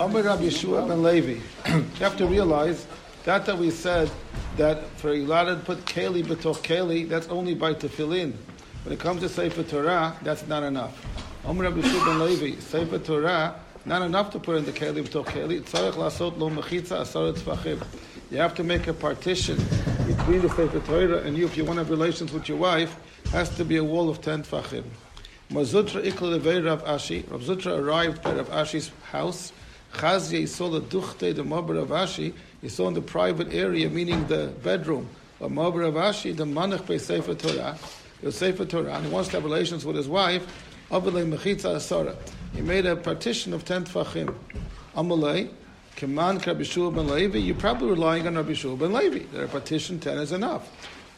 Amr Rabbi Yeshua ben Levi. you have to realize that that we said that for to put keli betoch keli, that's only by tefillin. When it comes to Sefer Torah, that's not enough. Amr Rabbi Yeshua ben Levi, Sefer Torah, not enough to put in the keli betoch keli. Tzarech lasot lo mechitza asarat tzvachim. You have to make a partition between the Sefer Torah and you. If you want to have relations with your wife, has to be a wall of ten tefachim. Mazutra ikla Rav Ashi. Rav Zutra arrived at Rav Ashi's house. Chazia, he saw the duchte, the Mabar Rav Ashi. He saw in the private area, meaning the bedroom of Mabar Rav Ashi, the Manach Be Sefer Torah. The Sefer Torah. And he wants to have relations with his wife. Avalei Mechitza Asara. He made a partition of ten tefachim. Amalei. Keman Rabbi Shua ben Levi, you're probably relying on Rabbi ben Levi. A partition 10 is enough.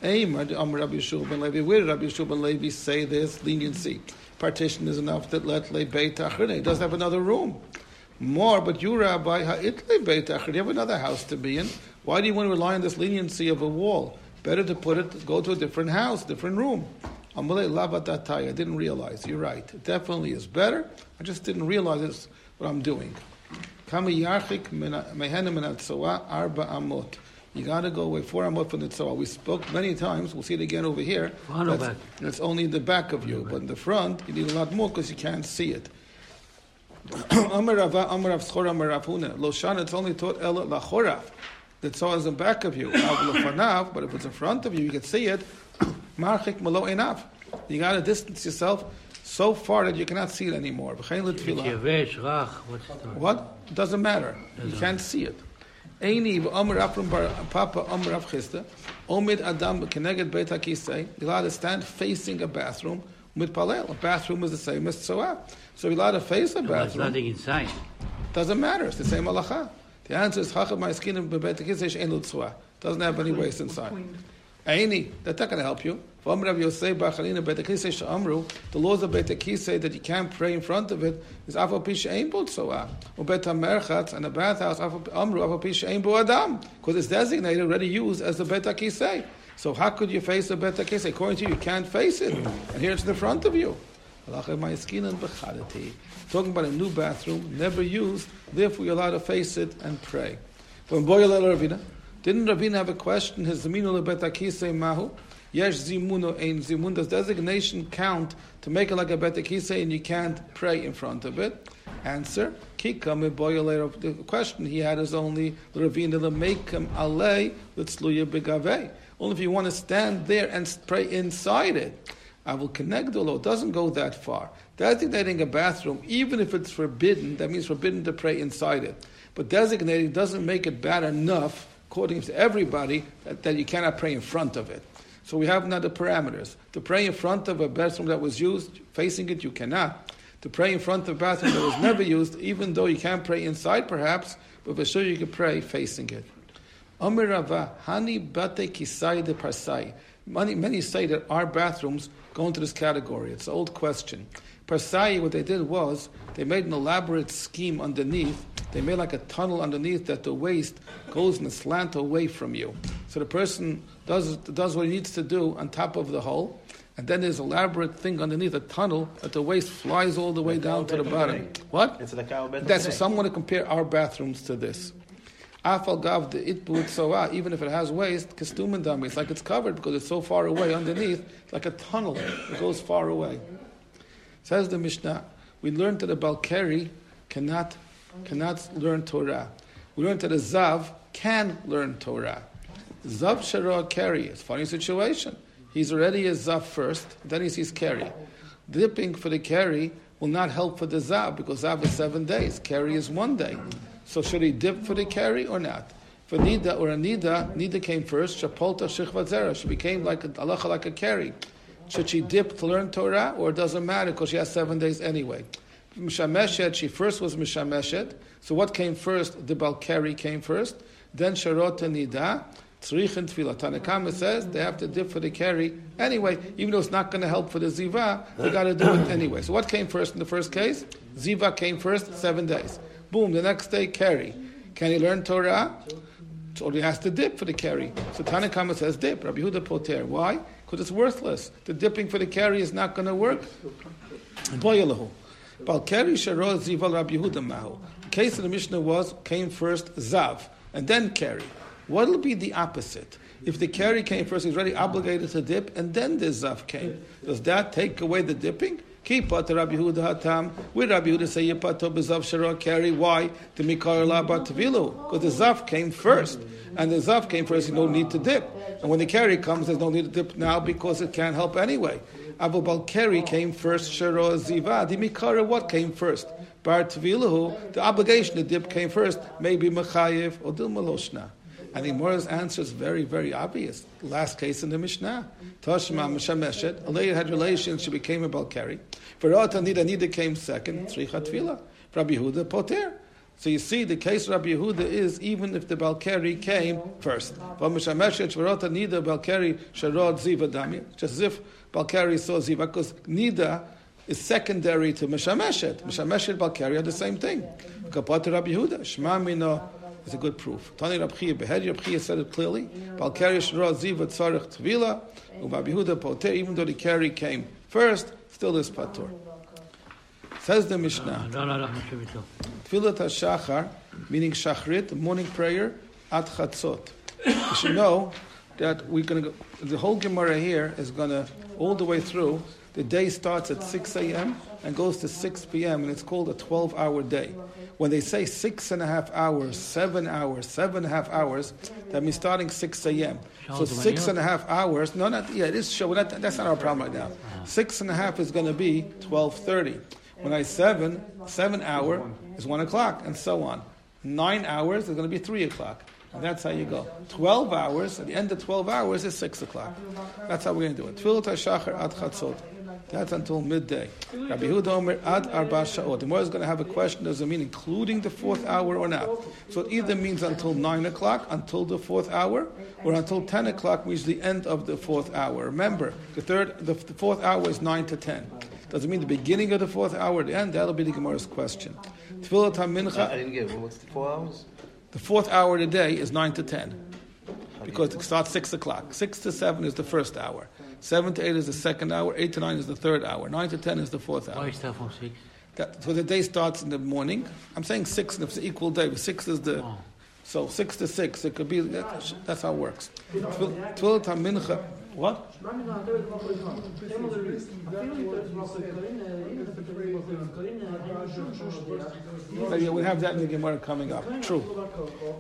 Aim, um, Rabbi Shua ben Levi. Where did Rabbi Shua ben Levi say this? Leniency. Partition is enough that let le beit He doesn't have another room. More, but you, Rabbi, ha'it le beit You have another house to be in. Why do you want to rely on this leniency of a wall? Better to put it, go to a different house, different room. I didn't realize. You're right. It definitely is better. I just didn't realize it's what I'm doing. Kama yarchik mehenem arba amot. You got to go away four amot from the tzawah. We spoke many times. We'll see it again over here. That's, that's only in the back of you, but in the front you need a lot more because you can't see it. Amar Rava, Amar Rav Schor, Amar Rav Huna. Loshan, it's only taught El Lachorav. The tzawah is in back of you. but if it's in front of you, you can see it. Marchik malo enough. You got to distance yourself so far that you cannot see it anymore. What? Doesn't matter. You can't see it. Eini v'omer afram papa omer av chista. Omid adam keneged beit hakisei. You're allowed to stand facing a bathroom with palel. A bathroom is the same as tzoah. So you're allowed to face a bathroom. There's nothing inside. Doesn't matter. It's the same halacha. The answer is chacham ma'iskin beit hakisei she'en lo Doesn't have any waste inside. Aini, that's not going to help you. The laws of Beit say that you can't pray in front of it is afal pisha ein bo tzoah. Ubet merchatz and a bathhouse amru afal pisha ein bo adam because it's designated already used as the Beit say. So how could you face a Beit say? According to you, you can't face it, and here it's in the front of you. Talking about a new bathroom, never used, therefore you're allowed to face it and pray. From Boyal Ravina. Didn't Ravina have a question? His Betakise Mahu? Yesh Zimuno Ein Zimun. Does designation count to make it like a Betakise and you can't pray in front of it? Answer: Kika meboyalei. The question he had is only Ravina lemekim alei litzluya begavei. Only if you want to stand there and pray inside it. I will connect the law. It doesn't go that far. Designating a bathroom, even if it's forbidden, that means forbidden to pray inside it. But designating doesn't make it bad enough according to everybody, that, that you cannot pray in front of it. So we have now the parameters. To pray in front of a bathroom that was used, facing it, you cannot. To pray in front of a bathroom that was never used, even though you can't pray inside perhaps, but for sure you can pray facing it. Amir Rava, Hani Bate Kisai de Parsai. Many, many say that our bathrooms go into this category. It's an old question. Parsai, what they did was they made an elaborate scheme underneath they made like a tunnel underneath that the waste goes in a slant away from you. So the person does, does what he needs to do on top of the hole, and then there's an elaborate thing underneath a tunnel that the waste flies all the way down to the bottom. What? It's like our That's so some want to compare our bathrooms to this. Afal gav the itbut soa, ah, even if it has waste, kastum It's like it's covered because it's so far away underneath. Like a tunnel. It goes far away. Says the Mishnah, we learned that a Balkari cannot cannot learn Torah. We learned that a Zav can learn Torah. Zav Shara Keri. It's a funny situation. He's already a Zav first, then he sees Keri. Dipping for the Keri will not help for the Zav because Zav is seven days. Keri is one day. So should he dip for the Keri or not? For Nida or a Nida, Nida came first. Shapolta Shechvazera. She became like a halacha like a Keri. Should she dip to learn Torah or it doesn't matter because she has seven days anyway? Mishameshet, she first was Mishameshet. So what came first? The Balkari came first. Then Sharot Nida. Tfilah. Tanakama says they have to dip for the carry anyway, even though it's not going to help for the Ziva, they got to do it anyway. So what came first in the first case? Ziva came first, seven days. Boom, the next day, carry. Can he learn Torah? So he has to dip for the carry. So Tanakama says dip. Rabbi Huda Poter. Why? Because it's worthless. The dipping for the carry is not going to work. Boyalahu. Sharot Zival Rabbi Mahu. The case of the Mishnah was came first Zav and then Keri. What will be the opposite? If the Keri came first, he's already obligated to dip, and then the Zav came. Does that take away the dipping? Kipa to Rabbi Yehuda Hatam. With Rabbi Yehuda say Yipato Bezav Sharot Keri. Why? To Mikar Labat Tvilu. Because the Zav came first. And the Zav came first, you no need to dip. And when the Keri comes, there's no need to dip now because it can't help anyway. Abu Balkeri came first, Sharo Ziva. The Mikara, what came first? Bar Tvilahu, the obligation to dip came first, maybe Mechayev or Dil Maloshna. think Gemara's answer is very, very obvious. Last case in the Mishnah. Mm-hmm. Tashma Meshameshet, Aliyah had relations, she became a Balkari. Rata Nida, Nida came second, Tzricha Tvila. Rabbi Yehuda, Poter. So you see, the case of Rabbi Yehuda is even if the Balkari came first. Just as if Balkari saw Ziva, because Nida is secondary to Meshameshet. Meshameshet, Balkari are the same thing. Kapat Rabbi Yehuda, Mino is a good proof. Tani Rabbi Chia, Behedi Rabbi Chia said it clearly. Balkari Shara Ziva Tzarech Tvila, Rabbi Yehuda Poter, even though the Kari came first, still this Patur. Says the Mishnah. Tfilat HaShachar, meaning Shachrit, morning prayer, at Chatzot. You should know that we're going to go, the whole Gemara here is going to, all the way through, the day starts at 6 a.m. and goes to 6 p.m., and it's called a 12 hour day. When they say six and a half hours, seven hours, seven and a half hours, that means starting 6 a.m. So six and a half hours, no, not, yeah, it is show, not, that's not our problem right now. Six and a half is going to be 12.30. When I seven, seven hour is one o'clock, and so on. Nine hours is going to be three o'clock. And that's how you go. 12 hours, at the end of 12 hours is 6 o'clock. That's how we're going to do it. Tfilat HaShachar Ad Chatzot. That's until midday. Rabbi Yehuda Omer Ad Arba Sha'ot. The is going to have a question, does it mean including the fourth hour or not? So it either means until 9 o'clock, until the fourth hour, or until 10 o'clock means the end of the fourth hour. Remember, the third, the, the fourth hour is 9 to 10. Does it mean the beginning of the fourth hour the end? That'll be the Gemara's question. Tfilat HaMincha. I didn't get it. What's the four hours? The fourth hour of the day is 9 to 10 because it starts 6 o'clock. 6 to 7 is the first hour. 7 to 8 is the second hour. 8 to 9 is the third hour. 9 to 10 is the fourth hour. Why start from six? That, so the day starts in the morning. I'm saying 6 and it's an equal day, but 6 is the. Oh. So 6 to 6, it could be. That, that's how it works. Tfilat HaMincha. What? Yeah, we have that in the Gemara coming up. True.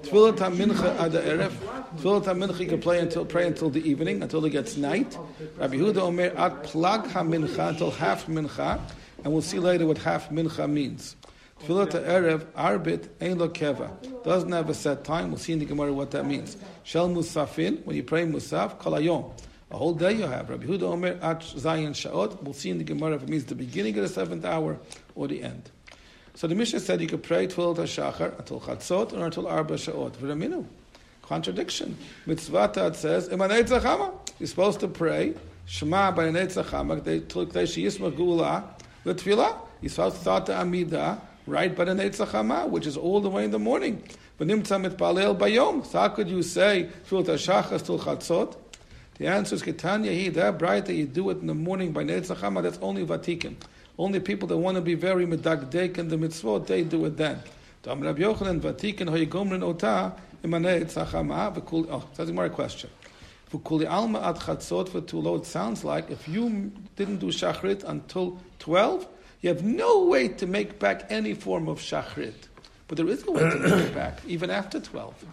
Tfilat HaMincha ad erev. Tfilat HaMincha you can play until, pray until the evening, until it gets night. Rabbi Huda Omer ad plag HaMincha until half Mincha. And we'll see later what half Mincha means. Tfilat erev arbit ein lo keva. Doesn't have a set time. We'll see in the Gemara what that means. Shel musafin, when you pray musaf, kol hayom. A whole day you have. Rabbi Huda Omer at Zayin Sha'ot. We'll see in the Gemara if it means the beginning of the seventh hour or the end. So the Mishnah said you could pray Tfilat HaShachar until Chatzot or until Arba Sha'ot. V'raminu. Contradiction. Mitzvata it says. You're supposed to pray Shema by. They took they Sheyisma Gula. The Tfilah. You're supposed to start the Amidah right by the Netzachama, which is all the way in the morning. But Nimtza Mitpalel Bayom. So how could you say Tfilat HaShachar till Chatzot? The answer is Ketanya bright that you do it in the morning by Netzachama, that's only Vatikin. Only people that want to be very medagdek in the mitzvot, they do it then. Tam Rabbi Yochanan Vatikin hoyigomrin ota imane Netzachama v'kul. Oh, that's my question. V'kuli alma at chatzot v'tulo. It sounds like if you didn't do shachrit until twelve, you have no way to make back any form of shachrit. But there is a way to make it back, even after 12.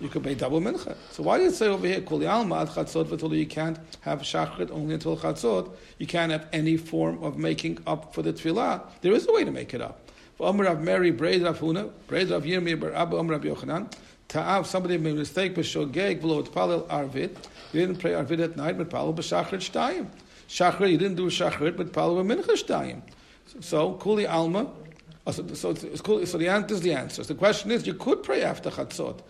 You could pay double mincha. So why do you say over here, Kuli Alma chatzot v'tulu, you can't have shachrit only until chatzot, you can't have any form of making up for the tefillah. There is a way to make it up. Amr Rav Mary, Braid Rav Huna, Braid Rav Yirmi, Abba, Amr Rav Yochanan, Ta'av, somebody made a mistake, b'shogeg v'lo palel arvit, you didn't pray arvit at night, but palel b'shachrit shtayim. Shachrit, you didn't do shachrit, but palel b'mincha shtayim. So, Kuli Alma, Oh, so, so, it's, it's cool. so the answer is the answer. So the question is, you could pray after Chatzot.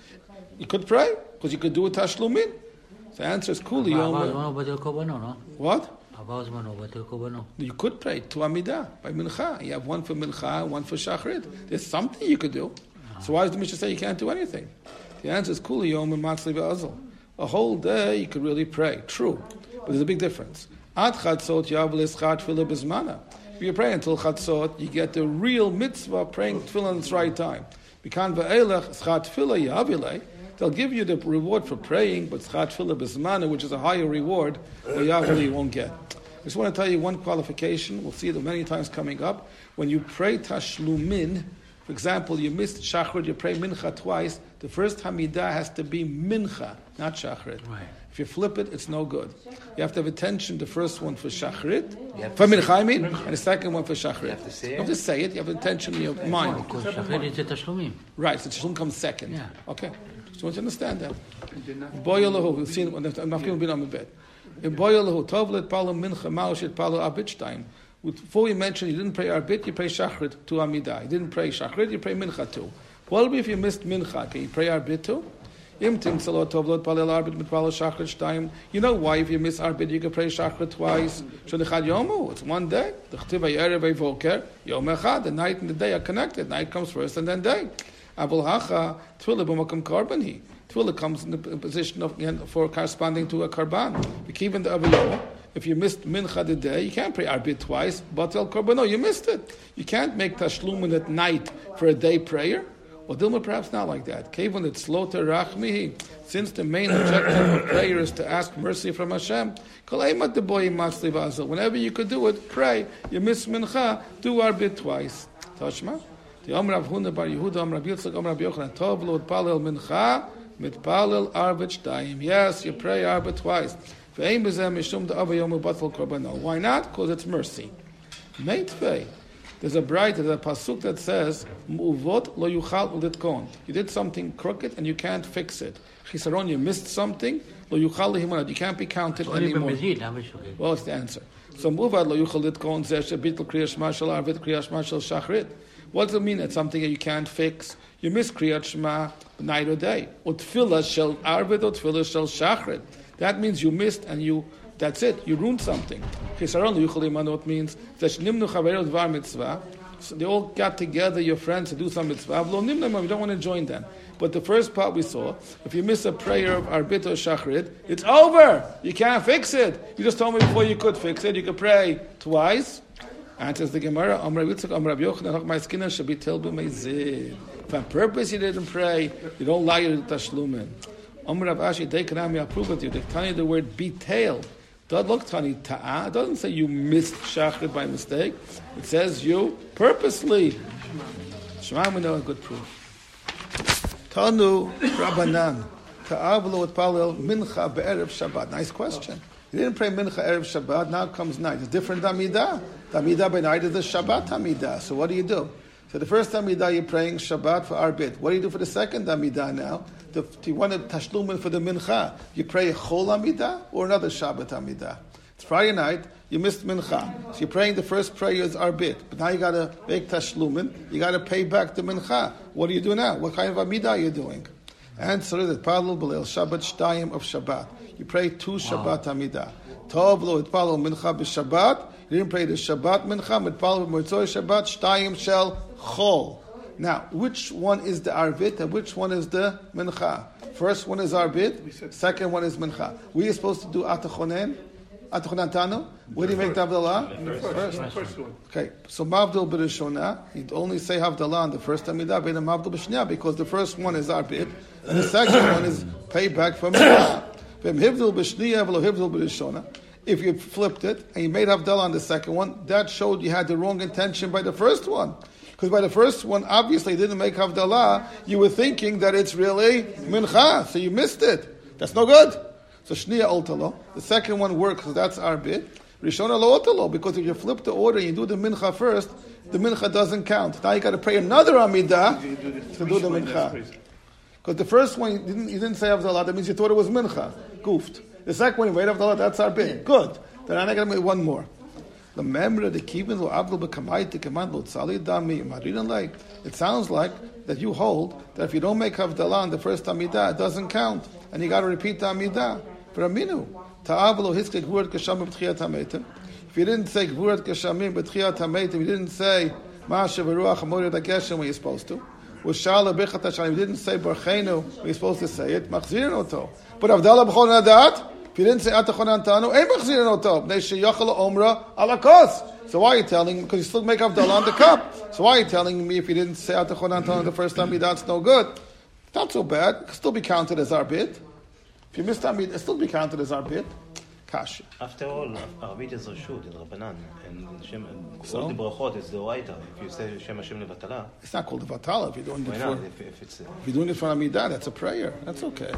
You could pray, because you could do a Tashlumin. So the answer is cool. You What? You could pray to Amidah by Mincha. You have one for Mincha, one for Shachrit. There's something you could do. So why does the Mishnah say you can't do anything? The answer is Kuli Yom and Matzli Be'azal. A whole day you could really pray. True. But there's a big difference. Ad Chatzot Yav L'Eschat Fila Bizmana. You pray until chatzot, you get the real mitzvah praying tefillah in its right time. Ve'elech. They'll give you the reward for praying, but schat tefillah which is a higher reward, yavilei you won't get. I just want to tell you one qualification. We'll see it many times coming up. When you pray tashlumin, for example, you missed shachrit, you pray mincha twice. The first hamidah has to be mincha, not shachrit. Right. If you flip it, it's no good. You have to have attention. The first one for shachrit, for mincha, I mean, and the second one for shachrit. You have to say it? You have to say it. You have attention in your mind. Because shachrit is tashlumin. Right. So tashlumin comes second. Yeah. Okay. Want you to understand that. Boyalahu, we've seen I'm not going to be on the bed. In Boyalahu, Tovlet Palu Mincha Maushit Palu Abitstein. Before you mention you didn't pray Arbit, you pray Shachrit to Amidah. You didn't pray Shachrit, you pray Mincha too. What if you missed Mincha? Can you pray Arbit too? You know why if you miss Arbit, you can pray Shachrit twice. It's one day. The the night and the day are connected. Night comes first and then day. Abul Karbani. Tefillah comes in the position of for corresponding to a karban. The aviyah, if you missed mincha the day, you can't pray arbit twice. But el karbano, you missed it. You can't make tashlumin at night for a day prayer. Well, Dilma perhaps not like that. Kevin it's slow to rachmihi. Since the main objective of prayer is to ask mercy from Hashem, whenever you could do it, pray. You miss mincha, do arbit twice. Tashma. The Amr Rav Huna Bar Yehuda, Amr Rav Yitzchak, Amr Rav Yochanan, Tov lo palel mincha, mitpalel arbit daim. Yes, you pray arbit twice. Why not? Because it's mercy. Meitvei. There's a bright, there's a pasuk that says, "Mu'uvot lo yuchal ulitkon." You did something crooked and you can't fix it. Chisaron, you missed something. Lo yuchal lehimonad. You can't be counted anymore. Well, it's the answer. So mu'uvat lo yuchal litkon zesh bitl kriyash arvit kriyash mashal shachrit. What does it mean? It's something that you can't fix. You miss kriyat shema night or day. Utfila shel arvit, utfila shel shachrit. That means you missed and you. That's it. You ruined something. Chisaron lo yuchal lihimonad means. So they all got together, your friends, to do some mitzvah. We don't want to join them. But the first part we saw, if you miss a prayer of Arbit or Shachrit, it's over. You can't fix it. You just told me before you could fix it. You could pray twice. And Answers the Gemara, Amr Yitzchak, Amr Yochanan, Ma'askina, should be told b'meizid. If on purpose you didn't pray, you don't lie your tashlumin. Amr Rav Ashi, Dekanami, I approve with you. You the word betail. Doesn't look tani ta'a. It doesn't say you missed shachrit by mistake. It says you purposely. Shema, we know a good proof. Tanu Rabbanan. Ta'avlo et palel mincha be'erev Shabbat. Nice question. You didn't pray mincha erev Shabbat. Now comes night. It's different Amidah. The Amidah by night is the Shabbat Amidah. So what do you do? So the first Amidah you're praying Shabbat for Arbit. What do you do for the second Amidah now? The, do you want a tashlumin for the mincha? You pray a Chol Amidah or another Shabbat Amidah? It's Friday night. You missed mincha, so you're praying the first prayer is arbit, but now you got to make tashlumin. You got to pay back the mincha. What do you do now? What kind of amidah are you doing? Answer is that palul b'leil Shabbat shtayim of Shabbat. You pray two Shabbat amidah. Tov lo itpalul mincha b'Shabbat. You didn't pray the Shabbat mincha. Mitpalul b'motzoi Shabbat shtayim shel chol. Now, which one is the arbit and which one is the mincha? First one is arbit. Second one is mincha. We are supposed to do atachonen. Atachonen tanu. Where do you make the Havdalah? First. First one. Okay, so Mavdil b'Rishona, you'd only say Havdalah on the first time Amidah, but Mavdil b'Shnia, because the first one is Arbit, and the second one is payback from Midah. V'em Hivdil b'Shnia, v'lo Hivdil b'Rishona. If you flipped it, and you made Havdalah on the second one, that showed you had the wrong intention by the first one. Because by the first one, obviously, you didn't make Havdalah, you were thinking that it's really Mincha, so you missed it. That's no good. So Shnia Oltalo. The second one works, so that's Arbit. Rishona lo otalo, because if you flip the order and you do the mincha first, the mincha doesn't count. Now you got to pray another amidah You do the to do the first one, that's mincha. Because the first one you didn't, you didn't say Avdalah, that means you thought it was mincha. Goofed. The second one you made Avdalah, that's our bit. Good. Then I'm going to make one more. The memra the kivin lo avdol b'kamay command lo tzali dami maridan like. It sounds like that you hold that if you don't make Havdalah on the first Amidah, it doesn't count. And you got to repeat the Amidah. For Aminu. Ta'avlo hiske gvurat kashamim b'tchiyat hametim. If you didn't say gvurat kashamim b'tchiyat hametim, you didn't say Ma'aseh v'ruach hamorid hageshem when you're supposed to. Ushala b'chat hashalim, you didn't say barchenu when you're supposed to say it. Machzirin oto. But Havdalah b'chol nadat, if you didn't say Atachon Antanu, Ein Machzirin Oto, Bnei Sheyachal Omra ala kos. So why are you telling me? Because you still make Avdallah on the cup. So why are you telling me if you didn't say Atachon Antanu the first time, that's no good? Not so bad. It can still be counted as our bit. If you missed Amid, it still be counted as our bit. Kasha. After all, Arabit is Rashut, in Rabbanan, and Shem, So? all the brachot is the Oraita. If you say Shem Hashem Levatala, It's not called the Vatala if you're doing it why for, not? if If, if it's, uh, you're doing it for Amidah, that's a prayer. That's okay.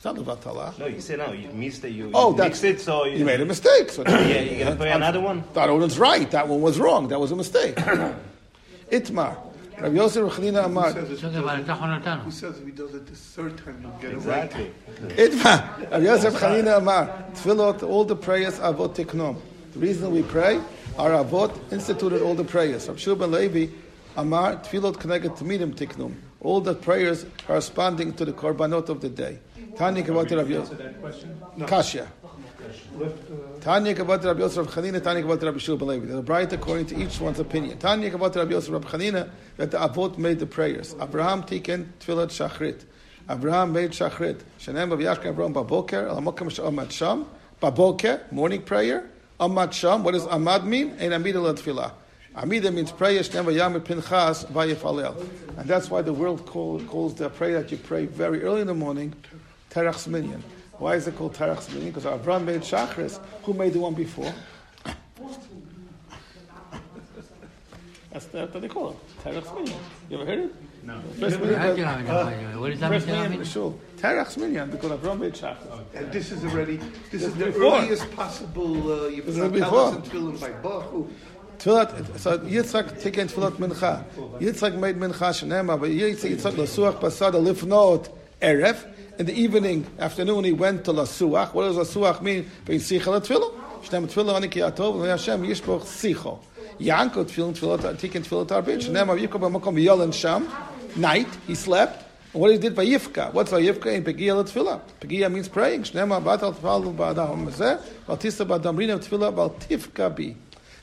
It's not Levatala. No, you say no. You missed it. You, you oh, it. So you, you, made a mistake. So yeah, you're gonna pay another one. That one was right. That one was wrong. That was a mistake. Itmar. Rabbi Yosef Rechlina Amar. Who says if he does it the third time, he'll get exactly. away? Itmar. Rabbi Yosef Rechlina Amar. Tfilot, all the prayers avot tiknom. The reason we pray, our avot instituted all the prayers. Rabbi Shulban Levi Amar. Tfilot connected to midim tiknum. All the prayers corresponding to the korbanot of the day. Tanya Kavati Rabbi Yosef. Kasha. Tanya Kavati Rabbi Yosef Rabbi Chanina, Tanya Kavati Rabbi Shua ben Levi. There's bright according to each one's opinion. Tanya Kavati Rabbi Yosef Rabbi Chanina that the Avot made the prayers. Abraham Tiken Tfilat Shachrit. Abraham made Shachrit. Shanem of Yashka Abraham Baboker, Alamokam Sha'amat Sham. Baboker, morning prayer. Amat Sham, what does Amad mean? Ein Amida La Tfilah. Amida means prayer, Shnem Vayam Pinchas Vayefalel. And that's why the world call, calls the prayer that you pray very early in the morning, Terach's minyan. Why is it called Terach's minyan? Because Avram made Shachris. Who made the one before? That's what they call it. Terach's minion. You ever heard it? No. First minyan. What does that First minyan mean? Shul. Terach's minyan because Avram made Shachris. Oh, and this is already. This is the earliest possible. Uh, you cannot tell us until by Baruch Tfilat, so Yitzhak taken Tfilat Mincha. Yitzhak made Mincha Shenema, but Yitzhak Yitzhak Lasuach Pasada Lifnot Erev. In the evening, afternoon, he went to Lasuach. What does Lasuach mean? V'yisicha Tfilah. Shnem Tfilah Ani Ki Atov, V'yashem Yishboch Sicho. Yanko Tfilah Tfilat, taken Tfilat Arbit. Shenema Yikov B'makom Yolan Sham. Night, he slept. And what he did by Yifka. What's by Yifka in Pegia Tfilah? Pegia means praying. Shnema Batal Tfal Ba'adam Mazeh. Baltista Ba'adamrina Tfilah Baltifka Bi.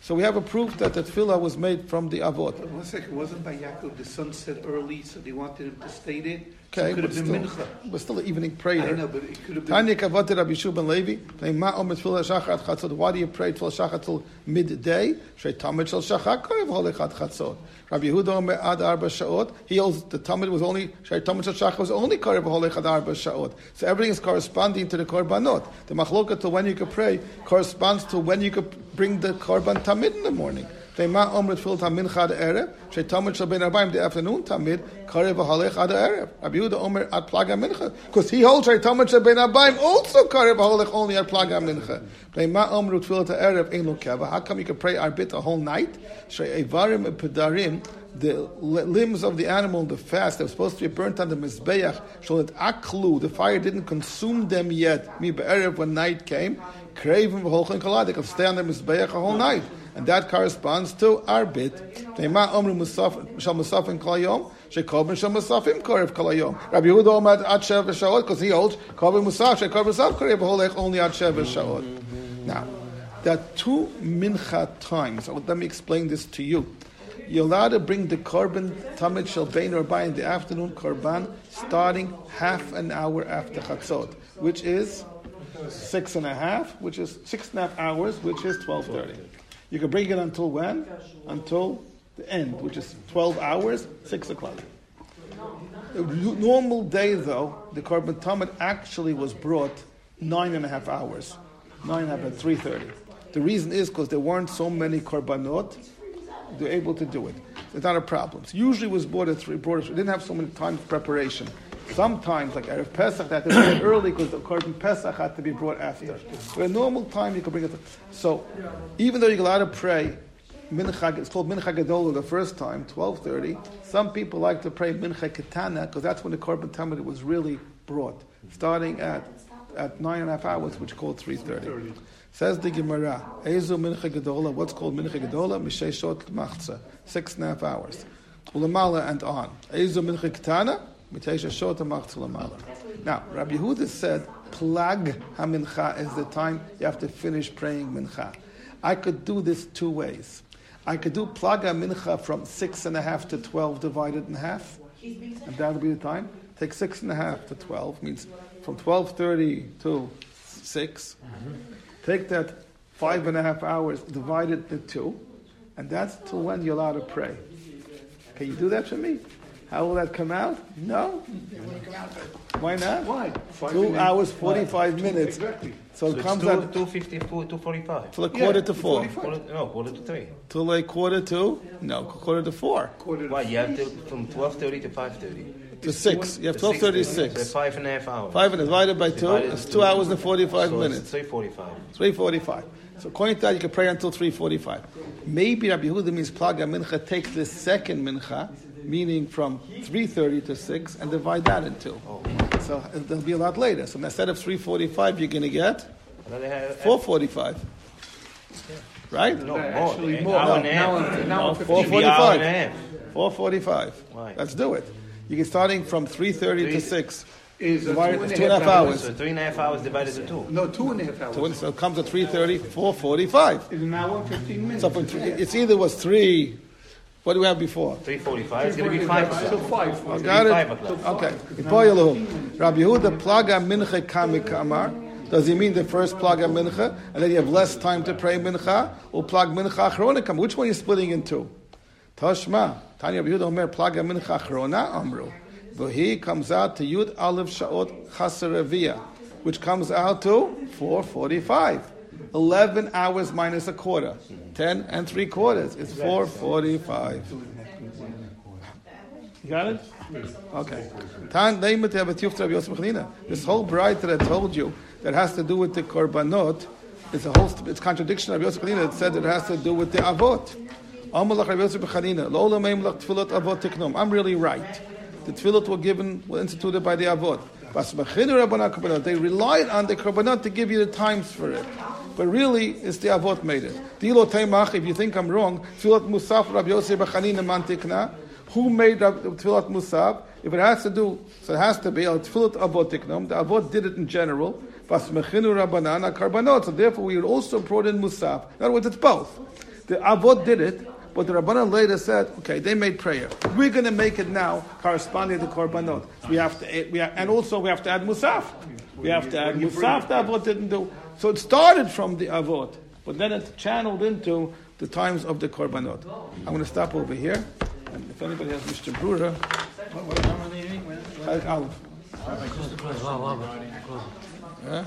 So we have a proof that the tefillah was made from the avot. One second, wasn't by Yaakov the sun set early, so they wanted him to stay there? Okay, it could but have been still, mincha. but still evening I prayer. know, but it could have been. Tanya Rabbi Shua ben Levi. playing Ma'om tefillah shachat chatzot. Why do you pray tefillah shachat till midday? Shrei tamid shel shachat korev holechat chatzot. Rabbi Yehuda omer ad arba shaot. He holds the tamid was only shrei tamid shel shachat was only korev holechat arba shaot. So everything is corresponding to the korbanot. The machloka to when you could pray corresponds to when you could bring the korban tamid in the morning. Tema omer tefillah tamincha ad erev. Shrei tamid shel ben arbaim the afternoon tamid korev holech ad erev. Rabbi Yehuda omer ad plaga mincha because he holds shrei tamid shel ben arbaim also korev holech only at plaga mincha. Tema omer tefillah erev ein lo keva. How come you can pray arbit a whole night? Shrei evarim pedarim. The limbs of the animal the fast, they were supposed to be burnt on the mizbeach. So that aklu, the fire didn't consume them yet. Mi be'erev when night came, craving v'holchen kolad. They could stay on the mizbeach a whole night, and that corresponds to arbit. Teima omru musaf shal musafin kol. Rabbi Yehuda omer ad shev v'shaot because he holds koben musaf shekoben musaf korev v'holech only ad shev v'shaot. Now, there are two mincha times. So let me explain this to you. You're allowed to bring the korban tamid shel bein or by in the afternoon korban starting half an hour after chatzot, which is six and a half, which is six and a half hours, which is twelve thirty. You can bring it until when? Until the end, which is twelve hours, six o'clock. A normal day, though, the korban tamid actually was brought nine and a half hours, nine and a half at three thirty. The reason is because there weren't so many korbanot they're able to do it. It's not a problem. So usually was brought at three, brought at three. It didn't have so many time for preparation. Sometimes, like Erev Pesach, to bring it early because the Korban Pesach had to be brought after. But a normal time, you could bring it. So, even though you're allowed to pray, Mincha, it's called Mincha Gedola the first time, 12.30, some people like to pray Mincha Ketana because that's when the Korban Tamid was really brought, starting at, at nine and a half hours, which is called 3.30. Says the Gemara, Ezu Mincha Gedola, what's called Mincha Gedola? Mishay Shot Machza, six and a half hours. Ulamala and on. Ezu Mincha Ketana, Now, Rabbi Yehuda said, Plag HaMincha is the time you have to finish praying Mincha. I could do this two ways. I could do Plag HaMincha from six and a half to twelve divided in half, and that would be the time. Take six and a half to twelve, means from 12.30 to 6. Take that five and a half hours, divide it two, and that's till when you're allowed to pray. Can you do that for me? How will that come out? No? Why not? Why? Five Two and a half- hours, 45 Two- minutes. Exactly. So So it comes two, out 254, 245. till a quarter Yeah, to four. Quarter, no, quarter to three. Till a quarter to? No, quarter to four. Quarter to Why? You have to from 12.30 to 5.30. To six. You have So 1236. five and a half hours. Five and divided by two, Divided it's to- two hours and 45 so minutes. It's 3.45. 345. So according to that, you can pray until 345. Maybe Rabbi Yehuda means Plaga Mincha takes the second Mincha, meaning from 330 to 6, and divide that in two. Oh. So it'll be a lot later. So instead of 345, you're going to get And then they have- 445. Right? No. Actually An more. hour and Now, now, now, No, 15. Should be hour and a 445. half. 445. Why? Let's do it. You get starting from 330 to 6. is uh, Divided- two and two and a half hours. So three and a half hours divided to two. No, two and a half hours. So when so it comes to 330, 445. It's an hour and 15 minutes. So from three, it's either was 3, what do we have before? 3.45. It's going to be 5 Till o'clock. five. Oh, got Five it? o'clock. Okay. Ipoyalahu. Rabbi Yehuda plaga mincha kamikamar. Does he mean the first plaga mincha, and then you have less time to pray mincha, or plag mincha achronikam? Which one are you splitting into? Tashma. Tanya Rabbi Yehuda Omer plaga mincha achrona amru. Vahi comes out to Yud Aleph Shaot Chasaravia, which comes out to 445. 11 hours minus a quarter. 10 and 3 quarters. It's 445. You got it? Okay. Tan neimet have Rabbi Yosef Chanina. This whole bride that I told you that has to do with the korbanot, it's a whole it's contradiction of Yosef Chanina that said that it has to do with the avot. Amalach Rabbi Yosef Chanina. Lo lameim lach tefillot avot tiknom. I'm really right. The tefillot were given, were instituted by the avot. Bas mechinu rabbanah. They relied on the korbanot to give you the times for it. But really, it's the avot made it. Dilo if you think I'm wrong, tefillot musaf Rabbi Yosef Chanina mantikna. Who made Tfilat Musaf? If it has to do, so it has to be al Tfilat Avot Tiknum. The Avot did it in general. Karbanot. So therefore, we also brought in Musaf. In other words, it's both. The Avot did it, but the Rabbanan later said, okay, they made prayer. We're going to make it now corresponding to Korbanot. We have to, we have, and also we have to add Musaf. We have to add Musaf. The Avot didn't do. So it started from the Avot, but then it channeled into the times of the Korbanot. I'm going to stop over here. And if anybody has Mishnah Berurah, Chalk Aleph. Close, close, wow, wow, close. Yeah?